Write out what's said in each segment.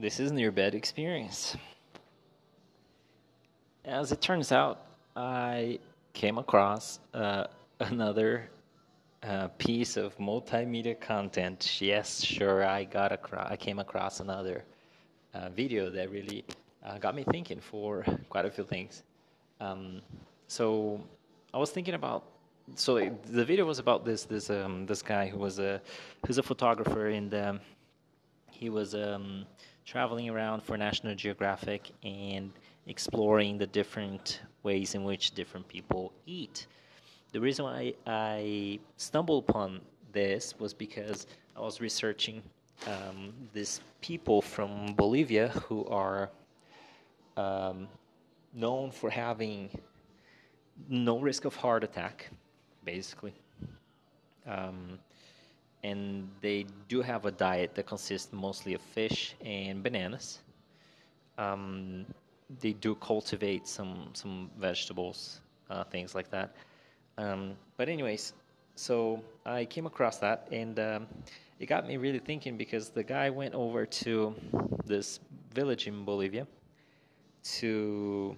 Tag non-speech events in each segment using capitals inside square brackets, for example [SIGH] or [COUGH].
This is Near Bed Experience. As it turns out, I came across uh, [LAUGHS] another uh, piece of multimedia content. Yes, sure, I got across, I came across another uh, video that really uh, got me thinking for [LAUGHS] quite a few things. Um, so I was thinking about. So the video was about this this um, this guy who was a who's a photographer and um, he was um, traveling around for National Geographic and exploring the different ways in which different people eat. The reason why I stumbled upon this was because I was researching um, these people from Bolivia who are um, known for having no risk of heart attack, basically. Um, and they do have a diet that consists mostly of fish and bananas. Um, they do cultivate some some vegetables, uh, things like that. Um, but anyways, so I came across that, and um, it got me really thinking because the guy went over to this village in Bolivia to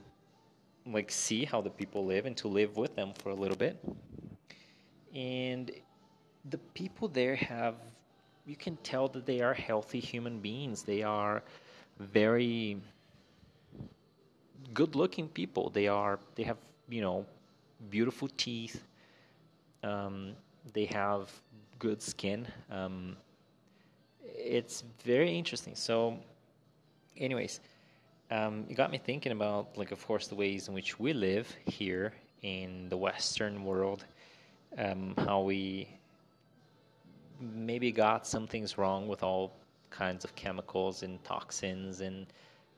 like see how the people live and to live with them for a little bit. And the people there have you can tell that they are healthy human beings. They are very good looking people. They are they have, you know, beautiful teeth. Um, they have good skin. Um, it's very interesting. So, anyways, um, it got me thinking about, like, of course, the ways in which we live here in the Western world, um, how we maybe got some things wrong with all kinds of chemicals and toxins and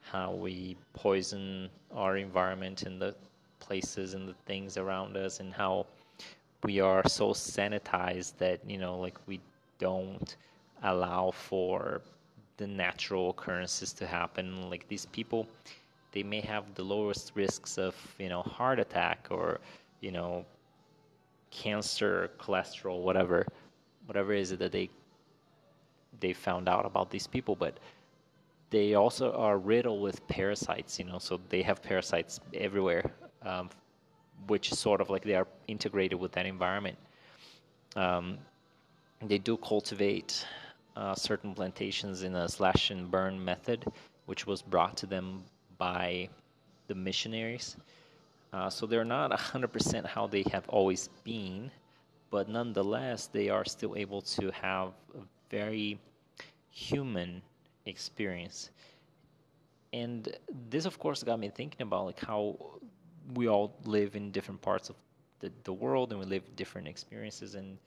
how we poison our environment and the places and the things around us and how we are so sanitized that you know like we don't allow for the natural occurrences to happen. Like these people they may have the lowest risks of you know heart attack or you know cancer cholesterol whatever whatever is it that they they found out about these people, but they also are riddled with parasites. You know, so they have parasites everywhere, um, which is sort of like they are integrated with that environment. Um, they do cultivate uh, certain plantations in a slash and burn method, which was brought to them by the missionaries. Uh, so they're not 100% how they have always been, but nonetheless, they are still able to have a very human experience. And this, of course, got me thinking about like how we all live in different parts of the, the world and we live different experiences. And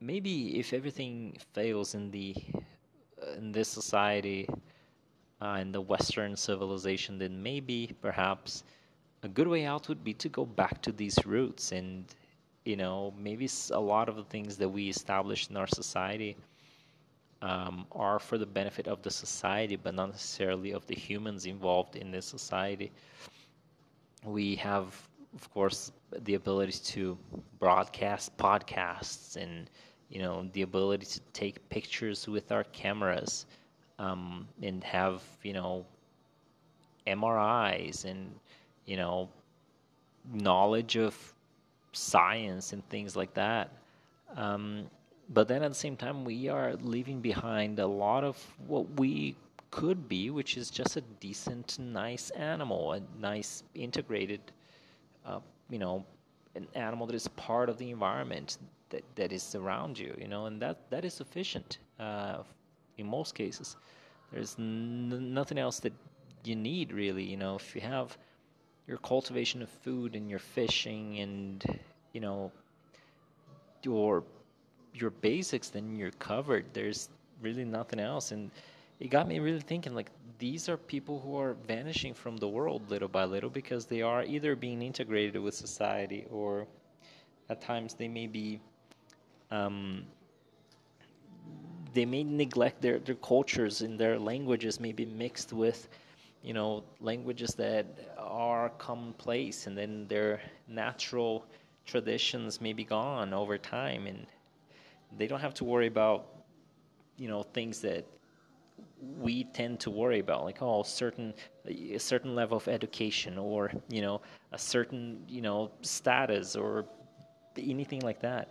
maybe if everything fails in the in this society, uh, in the Western civilization, then maybe perhaps a good way out would be to go back to these roots and you know maybe a lot of the things that we establish in our society um, are for the benefit of the society but not necessarily of the humans involved in this society. We have of course the ability to broadcast podcasts and you know the ability to take pictures with our cameras um, and have you know MRIs and you know knowledge of science and things like that. Um, but then at the same time, we are leaving behind a lot of what we could be, which is just a decent, nice animal, a nice integrated, uh, you know, an animal that is part of the environment that, that is around you, you know, and that, that is sufficient uh, in most cases. There's n- nothing else that you need really, you know, if you have your cultivation of food and your fishing and you know your your basics then you're covered. There's really nothing else. And it got me really thinking like these are people who are vanishing from the world little by little because they are either being integrated with society or at times they may be um, they may neglect their, their cultures and their languages may be mixed with you know languages that are commonplace and then their natural traditions may be gone over time and they don't have to worry about you know things that we tend to worry about like oh certain a certain level of education or you know a certain you know status or anything like that.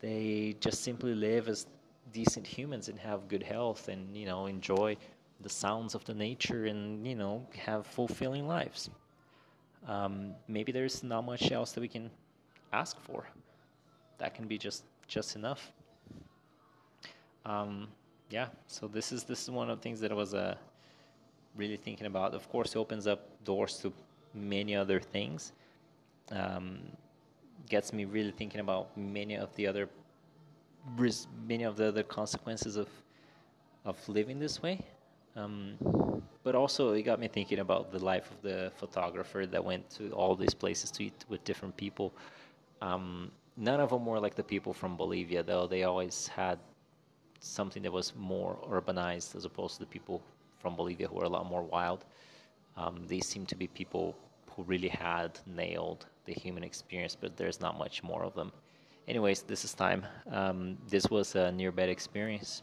They just simply live as decent humans and have good health and you know enjoy the sounds of the nature and you know have fulfilling lives. Um, maybe there's not much else that we can ask for that can be just just enough um, yeah, so this is this is one of the things that I was uh, really thinking about. Of course, it opens up doors to many other things. Um, gets me really thinking about many of the other many of the other consequences of of living this way. Um, but also, it got me thinking about the life of the photographer that went to all these places to eat with different people. Um, none of them were like the people from Bolivia, though. They always had something that was more urbanized as opposed to the people from Bolivia who are a lot more wild. Um, these seem to be people who really had nailed the human experience, but there's not much more of them. Anyways, this is time. Um, this was a near bed experience.